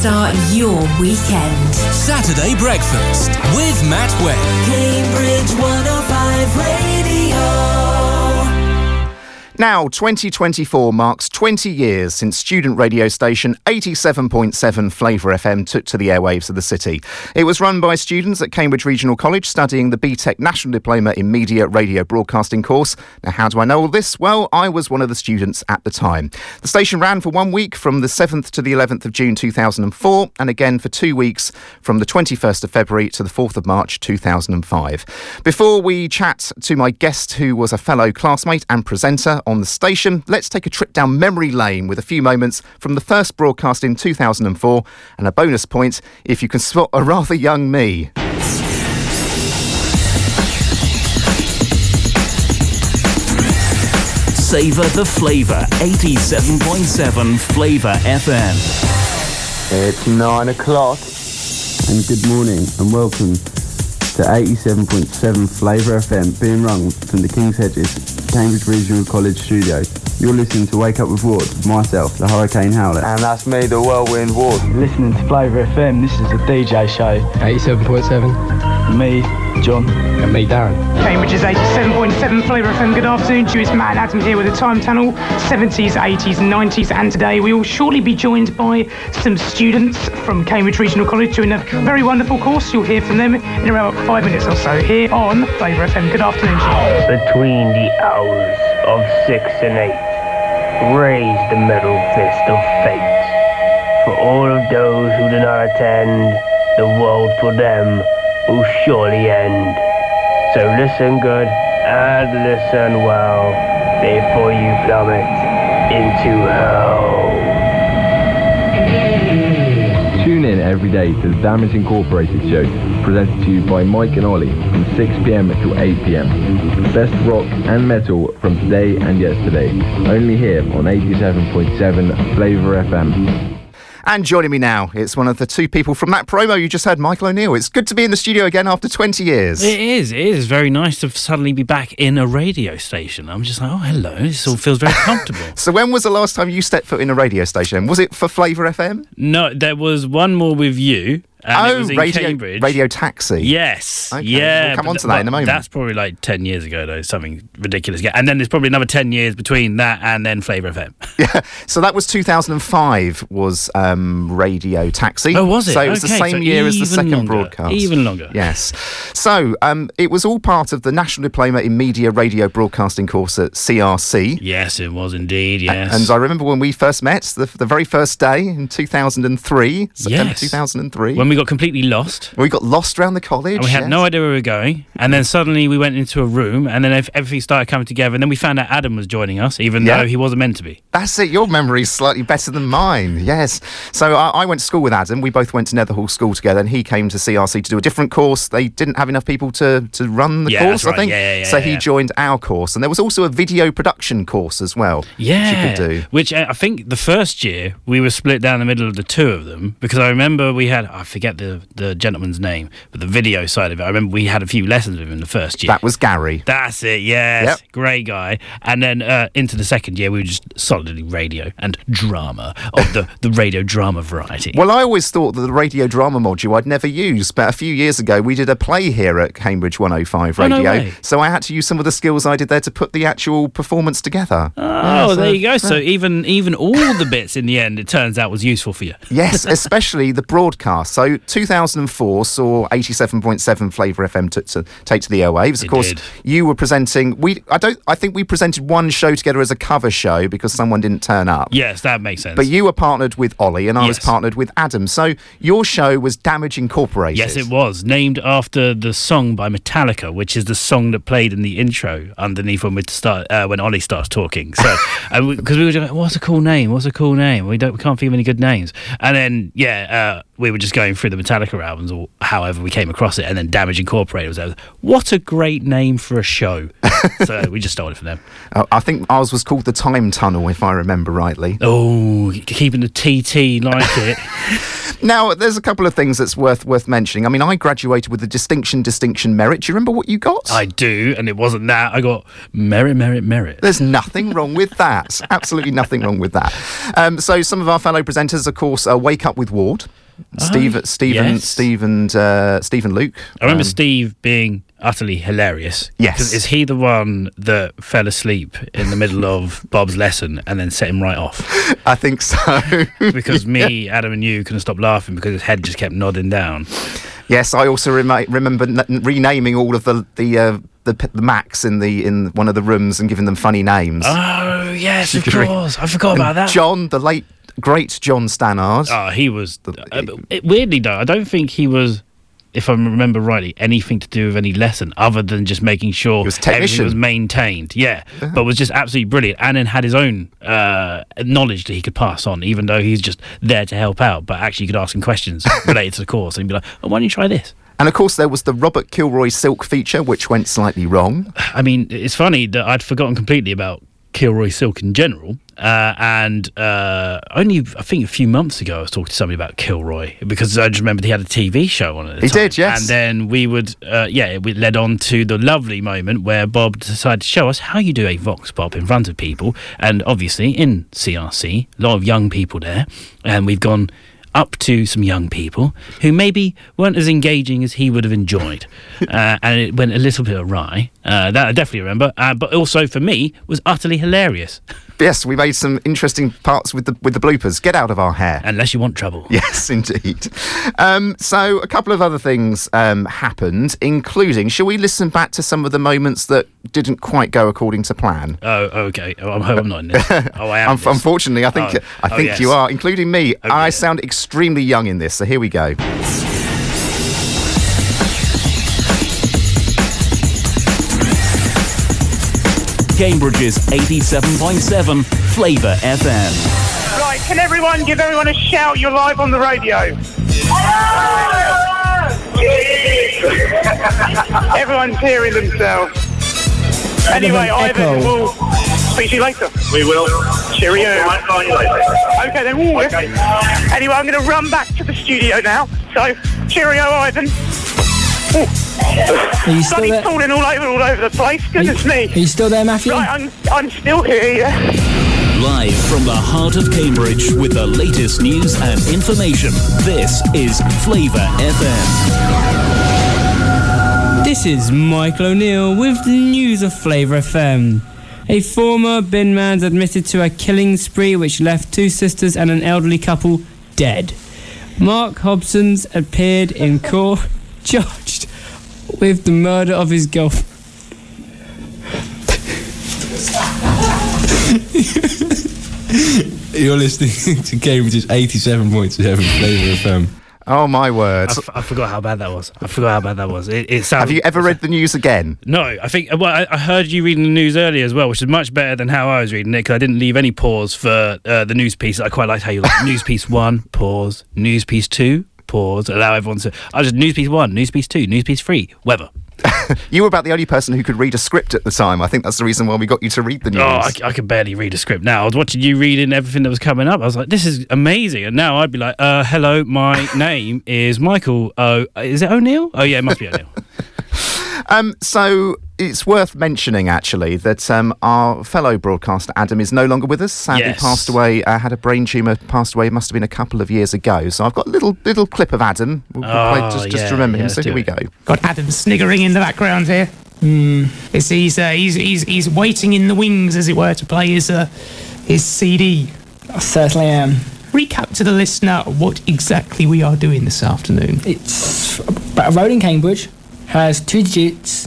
Start your weekend. Saturday Breakfast with Matt Webb. Cambridge 105 Radio. Now, 2024 marks 20 years since student radio station 87.7 Flava FM took to the airwaves of the city. It was run by students at Cambridge Regional College studying the BTEC National Diploma in Media Radio Broadcasting course. Now, how do I know all this? Well, I was one of the students at the time. The station ran for one week from the 7th to the 11th of June 2004 and again for two weeks from the 21st of February to the 4th of March 2005. Before we chat to my guest, who was a fellow classmate and presenter on the station, let's take a trip down memory lane with a few moments from the first broadcast in 2004 and a bonus point if you can spot a rather young me. Savour the Flava 87.7 Flava FM. It's nine o'clock. And good morning and welcome to 87.7 Flava FM being rung from the King's Hedges, Cambridge Regional College studio. You're listening to Wake Up with Ward, myself, the Hurricane Howler. And that's me, the Whirlwind Ward. Listening to Flava FM, this is a DJ show. 87.7. Me, John. And me, Darren. Cambridge is 87.7 Flava FM. Good afternoon to you. It's Matt and Adam here with the Time Tunnel, 70s, 80s, and 90s. And today we will shortly be joined by some students from Cambridge Regional College doing a very wonderful course. You'll hear from them in around five minutes or so here on Flava FM. Good afternoon to. Between the hours of six and eight, raise the metal fist of fate. For all of those who do not attend, the world for them will surely end. So listen good and listen well before you plummet into hell. Every day to the Damage Incorporated show, presented to you by Mike and Ollie from 6pm till 8pm. Best rock and metal from today and yesterday, only here on 87.7 Flava FM. And joining me now, it's one of the two people from that promo you just heard, Michael O'Neill. It's good to be in the studio again after 20 years. It is. It is very nice to suddenly be back in a radio station. I'm just like, oh, hello. This all feels very comfortable. So when was the last time you stepped foot in a radio station? Was it for Flava FM? no, there was one more with you. And oh, it was in radio, Cambridge. radio taxi. Yes. Okay, Yeah. we'll come on to th- that in a moment. That's probably like 10 years ago, though. Something ridiculous. Yeah. And then there's probably another 10 years between that and then Flava FM. Yeah, so that was 2005 was um, Radio Taxi. Oh, was it? So it was the same so year as the second longer, broadcast. even longer. Yes. So um, it was all part of the National Diploma in Media Radio Broadcasting course at CRC. Yes, it was indeed. Yes. And I remember when we first met, the, the very first day in 2003, September Yes. 2003. when we got completely lost. we got lost around the college. And we had yes. no idea where we were going. And then suddenly we went into a room, and then everything started coming together. And then we found out Adam was joining us, even Yeah. though he wasn't meant to be. That's it. Your memory's slightly better than mine. Yes. So I, I went to school with Adam. We both went to Netherhall School together, and he came to CRC to do a different course. They didn't have enough people to, to run the Yeah, course, that's I think. Yeah, yeah, yeah, so he joined our course, and there was also a video production course as well. Yeah, which you could do. Which uh, I think the first year we were split down the middle of the two of them because I remember we had I forget the the gentleman's name, but the video side of it. I remember we had a few lessons with him the first year. That was Gary. That's it. Yes, Yep. great guy. And then uh, into the second year, we were just solidly radio and drama of the the radio drama variety. Well, I always thought that the radio drama module I'd never use, but a few years ago we did a play here at Cambridge 105 Oh, no Radio. so I had to use some of the skills I did there to put the actual performance together. Oh, Yeah, so- there you go. So even even all the bits in the end, it turns out was useful for you. Yes, especially the broadcast. So 2004 saw 87.7 Flava FM to, to take to the airwaves. Of course, did. you were presenting. We, I don't. I think we presented one show together as a cover show because someone didn't turn up. Yes, that makes sense. But you were partnered with Ollie, and I was partnered with Adam. So your show was Damage Incorporated. Yes, it was named after the song by Metallica, which is the song that played in the intro underneath when we start uh, when Ollie starts talking. So because we, were just like, what's a cool name? What's a cool name? We don't we can't think of any good names. And then yeah, uh, we were just going through the Metallica albums or however we came across it, and then Damage Incorporated was there. What a great name for a show! so we just stole it from them. Uh, I think ours was called the Time Tunnel, if if I remember rightly. Oh, keeping the TT like it. Now, there's a couple of things that's worth worth mentioning. I mean, I graduated with a distinction, distinction, merit. Do you remember what you got? I do, and it wasn't that. I got merit, merit, merit. There's nothing wrong with that. Absolutely nothing wrong with that. Um, so, some of our fellow presenters, of course, uh, Wake Up with Ward. Steve, Stephen, Oh, yes. Steve, and uh, Stephen Luke. I remember Um, Steve being utterly hilarious. Yes. Is he the one that fell asleep in the middle of Bob's lesson and then set him right off? I think so. Because me, Adam, and you couldn't stop laughing because his head just kept nodding down. Yes, I also remi- remember n- renaming all of the the, uh, the the Macs in the in one of the rooms and giving them funny names. Oh, yes, of course. I forgot And about that. John, the late great John Stannard. Oh, he was. uh, it, weirdly, though, I don't think he was, if I remember rightly, anything to do with any lesson other than just making sure was everything was maintained. Yeah, but was just absolutely brilliant. And then had his own uh, knowledge that he could pass on, even though he's just there to help out. But actually, you could ask him questions related to the course and he'd be like, oh, why don't you try this? And of course, there was the Robert Kilroy Silk feature, which went slightly wrong. I mean, it's funny that I'd forgotten completely about Kilroy Silk in general. Uh, and uh, only, I think, a few months ago, I was talking to somebody about Kilroy because I just remembered he had a TV show on it. He time. did, yes. And then we would, uh, yeah, we led on to the lovely moment where Bob decided to show us how you do a vox pop in front of people. And obviously, in CRC, a lot of young people there. And we've gone up to some young people who maybe weren't as engaging as he would have enjoyed. uh, and it went a little bit awry. Uh, that I definitely remember. Uh, but also for me, was utterly hilarious. Yes, we made some interesting parts with the with the bloopers. Get out of our hair. Unless you want trouble. Yes, indeed. Um, so a couple of other things um, happened, including. Shall we listen back to some of the moments that didn't quite go according to plan? Oh, okay. Oh, I hope I'm not in this. Oh, I am. Unfortunately, I think Oh, I oh, think yes. you are, including me. Oh, I sound extremely young in this, so here we go. Cambridge's 87.7 Flava FM. Right, can everyone give everyone a shout? You're live on the radio. Everyone's hearing themselves. Anyway, Ivan, we'll speak to you later. We will. Cheerio. I'll find you later. Okay, then. Ooh, Anyway, I'm going to run back to the studio now. So, cheerio, Ivan. Ooh. Are you still Bloody there? falling all over, all over the place. Goodness me. Are you still there, Matthew? Right, I'm, I'm still here, yeah. Live from the heart of Cambridge with the latest news and information. This is Flava FM. This is Michael O'Neill with the news of Flava FM. A former bin man's admitted to a killing spree which left two sisters and an elderly couple dead. Mark Hobson's appeared in court charged with the murder of his girlfriend. You're listening to Cambridge's 87.7 Flava FM. Oh my word! I, f- I forgot how bad that was. I forgot how bad that was. It, it sounded. Have you ever read the news again? No, I think. Well, I, I heard you reading the news earlier as well, which is much better than how I was reading it because I didn't leave any pause for uh, the news piece. I quite liked how you like news piece one, pause, news piece two, pause, allow everyone to. I just news piece one, news piece two, news piece three, weather. You were about the only person who could read a script at the time. I think that's the reason why we got you to read the news. Oh, I, I could barely read a script now. I was watching you reading everything that was coming up. I was like, this is amazing. And now I'd be like, uh, hello, my name is Michael. Oh, is it O'Neill? Oh, yeah, it must be O'Neill. Um, so it's worth mentioning actually that um, our fellow broadcaster Adam is no longer with us. Sadly, Yes. passed away. Uh, had a brain tumor. Passed away. Must have been a couple of years ago. So I've got a little little clip of Adam. We'll, we'll play Oh, just, just yeah, to remember yeah, him. let's So do here we go. Got Adam sniggering in the background here. Hmm. It's, he's, uh, he's, he's, he's waiting in the wings, as it were, to play his, uh, his CD. I certainly am. Recap to the listener what exactly we are doing this afternoon. It's but a road in Cambridge has two digits.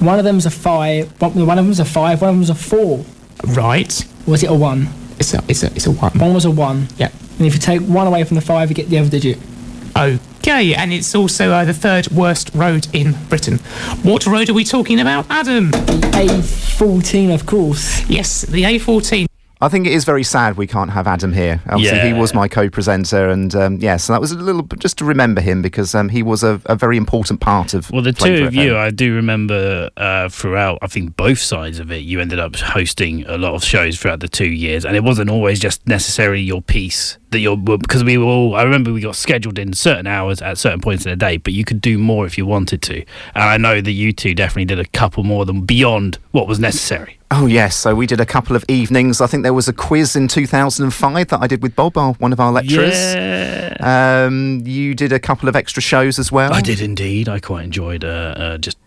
One of them's a five. One, one of them's a five. One of them's a four. Right. Was it a one? It's a, it's a, it's a one. One was a one. Yeah. And if you take one away from the five, you get the other digit. Okay, and it's also uh, the third worst road in Britain. What road are we talking about, Adam? A14, of course. Yes, the A14. I think it is very sad we can't have Adam here. Obviously, he was my co-presenter, and um, yeah, so that was a little bit just to remember him because um, he was a, a very important part of. Well, the two of you, I do remember uh, throughout, I think both sides of it, you ended up hosting a lot of shows throughout the two years. And it wasn't always just necessarily your piece that you're, because we were all, I remember we got scheduled in certain hours at certain points in the day, but you could do more if you wanted to. And I know that you two definitely did a couple more than beyond what was necessary. Oh yes, so we did a couple of evenings. I think there was a quiz in 2005 that I did with Bob, one of our lecturers. Um, you did a couple of extra shows as well. I did indeed. I quite enjoyed uh, uh, just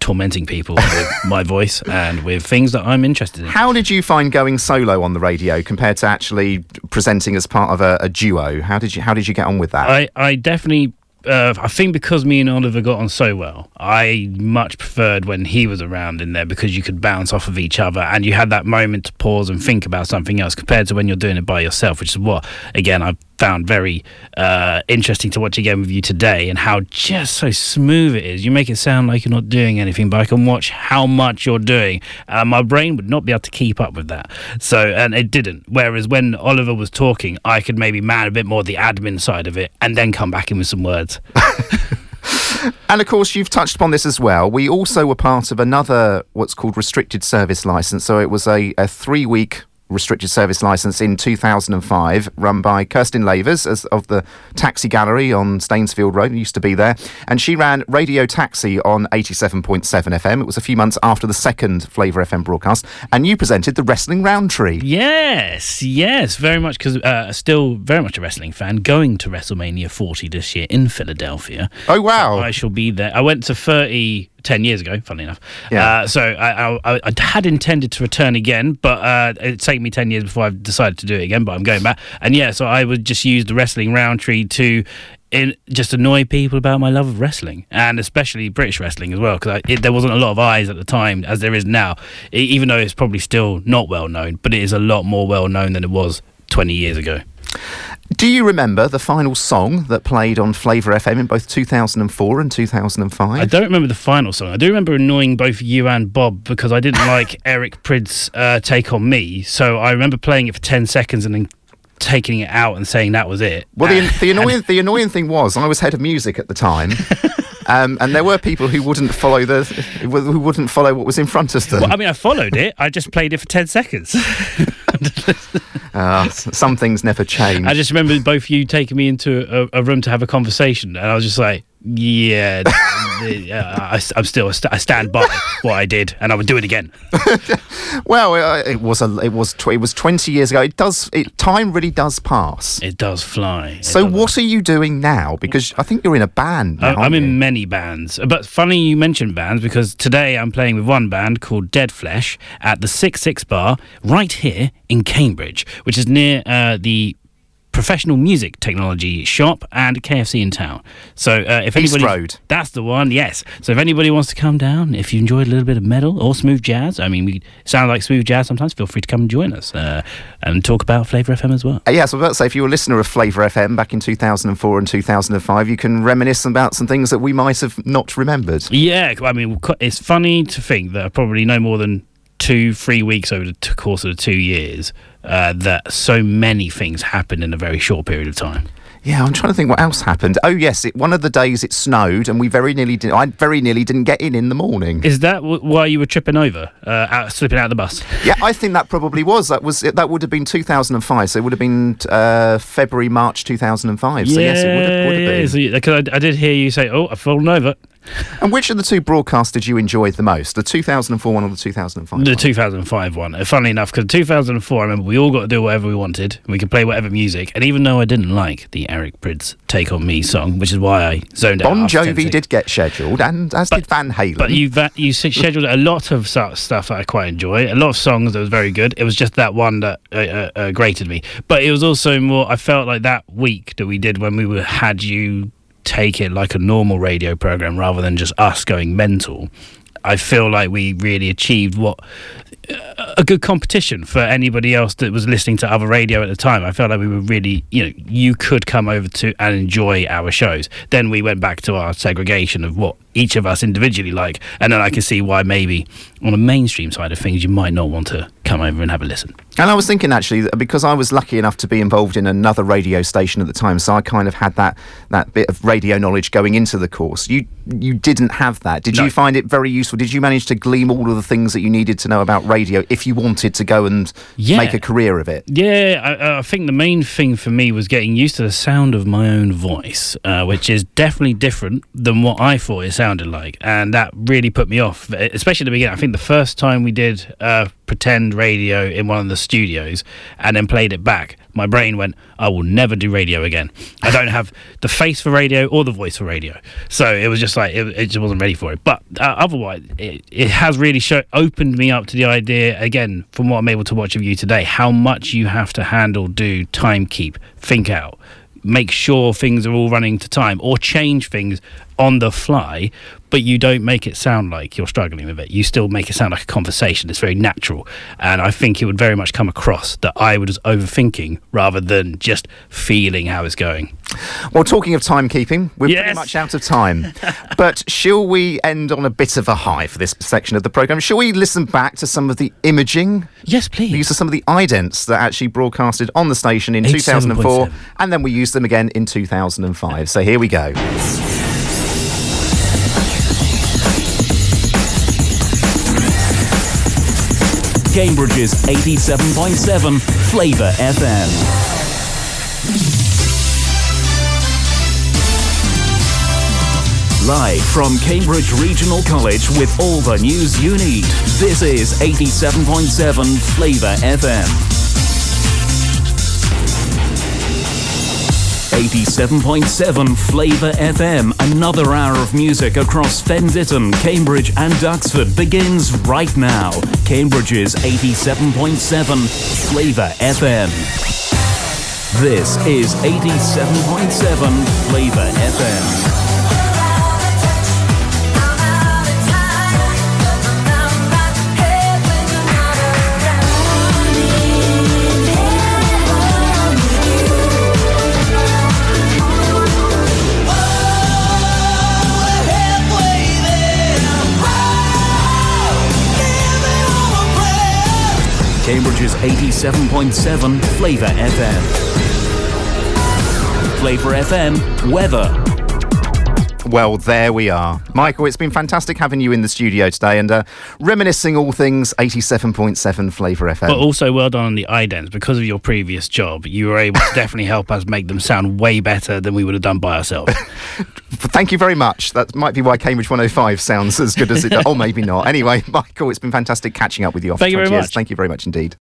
tormenting people with my voice and with things that I'm interested in. How did you find going solo on the radio compared to actually presenting as part of a, a duo? How did you How did you get on with that? I, I definitely. Uh, I think because me and Oliver got on so well, I much preferred when he was around in there because you could bounce off of each other and you had that moment to pause and think about something else compared to when you're doing it by yourself, which is what, again, I found very uh, interesting to watch again with you today and how just so smooth it is. You make it sound like you're not doing anything, but I can watch how much you're doing. Uh, my brain would not be able to keep up with that. So, and it didn't. Whereas when Oliver was talking, I could maybe man a bit more the admin side of it and then come back in with some words. And of course, you've touched upon this as well. We also were part of another what's called restricted service license. So it was a, a three week restricted service license in 2005, run by Kirsten Lavers as of the Taxi Gallery on Stainsfield Road. Used to be there, and she ran Radio Taxi on 87.7 FM. It was a few months after the second Flava FM broadcast, and you presented the Wrestling Roundtree. Yes, yes, very much because uh, still very much a wrestling fan. Going to WrestleMania 40 this year in Philadelphia. Oh wow! I shall be there. I went to 30 10 years ago, funnily enough. Yeah. Uh, so I, I, I had intended to return again, but uh, it taken me 10 years before I decided to do it again, but I'm going back. And yeah, so I would just use the wrestling roundtree to in, just annoy people about my love of wrestling and especially British wrestling as well because there wasn't a lot of eyes at the time as there is now, e- even though it's probably still not well known, but it is a lot more well known than it was 20 years ago. Do you remember the final song that played on Flava FM in both 2004 and 2005? I don't remember the final song. I do remember annoying both you and Bob because I didn't like Eric Prydz's uh, take on me. So I remember playing it for 10 seconds and then taking it out and saying that was it. Well, the, the annoying the annoying thing was I was head of music at the time, um, and there were people who wouldn't follow the who wouldn't follow what was in front of them. Well, I mean, I followed it. I just played it for 10 seconds. Uh, some things never change. I just remember both of you taking me into a, a room to have a conversation, and I was just like, "Yeah, yeah I, am still I stand by what I did, and I would do it again." well, uh, it was a it was tw- it was 20 years ago. It does it time really does pass. It does fly. It so does. what are you doing now? Because I think you're in a band. Now, I- I'm in you? many bands, but funny you mentioned bands because today I'm playing with one band called Dead Flesh at the Six Six Bar right here in Cambridge, which is near uh, the professional music technology shop and KFC in town. So uh, if East anybody, Road. that's the one. Yes. So if anybody wants to come down, if you enjoyed a little bit of metal or smooth jazz, I mean, we sound like smooth jazz sometimes. Feel free to come and join us uh, and talk about Flava FM as well. Uh, Yes, I was about to say, if you were a listener of Flava FM back in 2004 and 2005, you can reminisce about some things that we might have not remembered. Yeah, I mean, it's funny to think that probably no more than two, three weeks over the t- course of the two years, uh, that so many things happened in a very short period of time. Yeah, I'm trying to think what else happened. Oh yes, it, one of the days it snowed, and we very nearly did. I very nearly didn't get in in the morning. Is that w- why you were tripping over, uh, out, slipping out of the bus? Yeah, I think that probably was. That was that would have been 2005. So it would have been uh, February, March 2005. So yes, it would have, would have Yeah, been. so you- 'cause I, I did hear you say, "Oh, I've fallen over." And which of the two broadcasts did you enjoy the most? The 2004 one or the 2005? The 2005 one. Uh, Funnily enough, because 2004, I remember we all got to do whatever we wanted. We could play whatever music. And even though I didn't like the Eric Prydz Take On Me song, which is why I zoned out. Bon after 10 Jovi did get scheduled, and as did Van Halen. But you va- you scheduled a lot of stuff that I quite enjoy, a lot of songs that was very good. It was just that one that uh, uh, uh, grated me. But it was also more. I felt like that week that we did when we were had you take it like a normal radio program rather than just us going mental. I feel like we really achieved what a good competition for anybody else that was listening to other radio at the time. I felt like we were really, you know, you could come over to and enjoy our shows. Then we went back to our segregation of what each of us individually like, and then I can see why maybe on a mainstream side of things you might not want to come over and have a listen. And I was thinking actually because I was lucky enough to be involved in another radio station at the time, so I kind of had that that bit of radio knowledge going into the course. You you didn't have that. Did No. you find it very useful? Did you manage to glean all of the things that you needed to know about radio if you wanted to go and Yeah. make a career of it? Yeah, I, I think the main thing for me was getting used to the sound of my own voice, uh, which is definitely different than what I thought it sounded like, and that really put me off, especially at the beginning. I think the first time we did uh, pretend radio in one of the studios and then played it back, my brain went, "I will never do radio again. I don't have the face for radio or the voice for radio." So it was just like it, it just wasn't ready for it. But uh, otherwise, it, it has really show, opened me up to the idea again, from what I'm able to watch of you today, how much you have to handle, do, time keep, think out, make sure things are all running to time, or change things on the fly. But you don't make it sound like you're struggling with it. You still make it sound like a conversation. It's very natural, and I think it would very much come across that I was overthinking rather than just feeling how it's going. Well, talking of timekeeping, we're pretty much out of time. but shall we end on a bit of a high for this section of the programme? Shall we listen back to some of the imaging? Yes, please. Use of some of the idents that actually broadcasted on the station in 2004, and then we used them again in 2005. So here we go. Cambridge's 87.7 Flava FM. Live from Cambridge Regional College with all the news you need. This is 87.7 Flava FM. 87.7 Flava FM. Another hour of music across Fen Ditton, Cambridge, and Duxford begins right now. Cambridge's 87.7 Flava FM. This is 87.7 Flava FM. Cambridge's 87.7 Flava FM. Flava FM weather. Well, there we are. Michael, it's been fantastic having you in the studio today and uh, reminiscing all things 87.7 Flava FM. But also, well done on the idents because of your previous job. You were able to definitely help us make them sound way better than we would have done by ourselves. Thank you very much. That might be why Cambridge 105 sounds as good as it. oh, maybe not. Anyway, Michael, it's been fantastic catching up with you. After Thank you very 20 years. much. Thank you very much indeed.